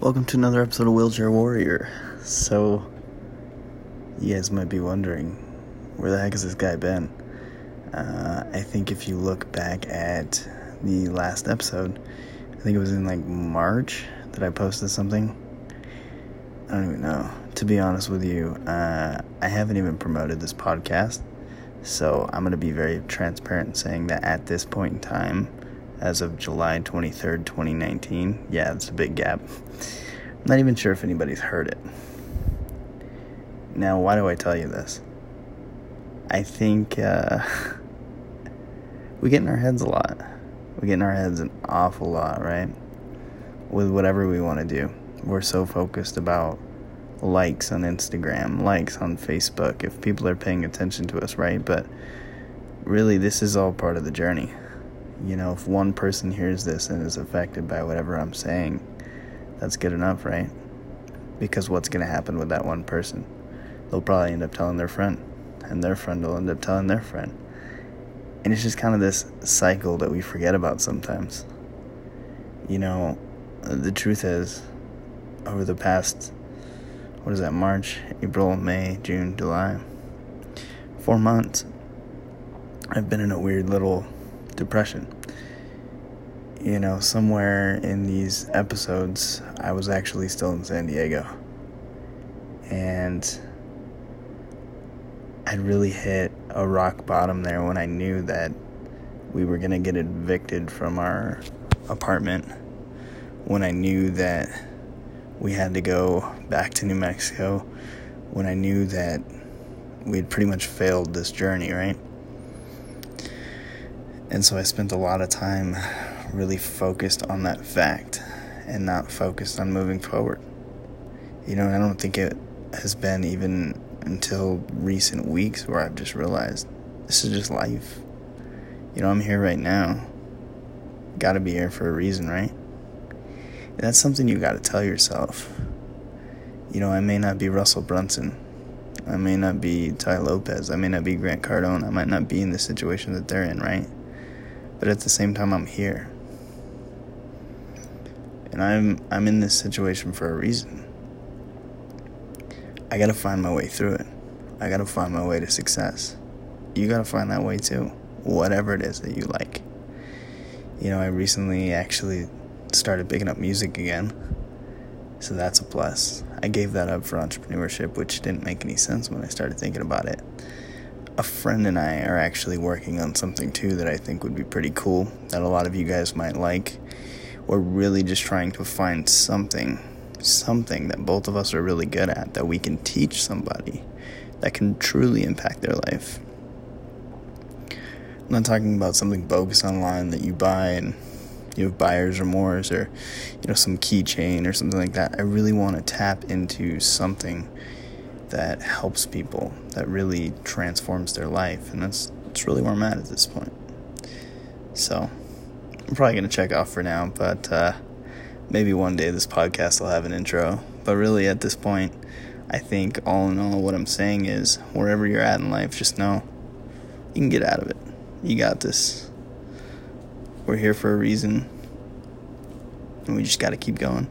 Welcome to another episode of Wheelchair Warrior. So, you guys might be wondering, where the heck has this guy been? Uh, I think if you look back at the last episode, I think it was in like March that I posted something. I don't even know. To be honest with you, uh, I haven't even promoted this podcast. So, I'm going to be very transparent saying that at this point in time, as of July 23rd, 2019. Yeah, it's a big gap. I'm not even sure if anybody's heard it. Now, why do I tell you this? I think uh, we get in our heads a lot. We get in our heads an awful lot, right? With whatever we want to do. We're so focused about likes on Instagram, likes on Facebook, if people are paying attention to us, right? But really, this is all part of the journey you know, if one person hears this and is affected by whatever I'm saying, that's good enough, right? Because what's going to happen with that one person? They'll probably end up telling their friend, and their friend will end up telling their friend. And it's just kind of this cycle that we forget about sometimes. You know, the truth is, over the past, what is that, March, April, May, June, July, four months, I've been in a weird little depression. You know, somewhere in these episodes, I was actually still in San Diego. And I'd really hit a rock bottom there when I knew that we were going to get evicted from our apartment. When I knew that we had to go back to New Mexico. When I knew that we'd pretty much failed this journey, right? And so I spent a lot of time really focused on that fact and not focused on moving forward. You know, I don't think it has been even until recent weeks where I've just realized this is just life. You know, I'm here right now. Gotta be here for a reason, right? And that's something you gotta tell yourself. You know, I may not be Russell Brunson. I may not be Tai Lopez. I may not be Grant Cardone. I might not be in the situation that they're in, right? But at the same time I'm here. And I'm I'm in this situation for a reason. I got to find my way through it. I got to find my way to success. You got to find that way too. Whatever it is that you like. You know, I recently actually started picking up music again. So that's a plus. I gave that up for entrepreneurship, which didn't make any sense when I started thinking about it a friend and I are actually working on something too that I think would be pretty cool that a lot of you guys might like. We're really just trying to find something, something that both of us are really good at that we can teach somebody that can truly impact their life. I'm not talking about something bogus online that you buy and you have buyer's remorse or you know some keychain or something like that. I really want to tap into something that helps people, that really transforms their life. And that's, that's really where I'm at at this point. So, I'm probably going to check off for now, but uh, maybe one day this podcast will have an intro. But really, at this point, I think all in all, what I'm saying is wherever you're at in life, just know you can get out of it. You got this. We're here for a reason, and we just got to keep going.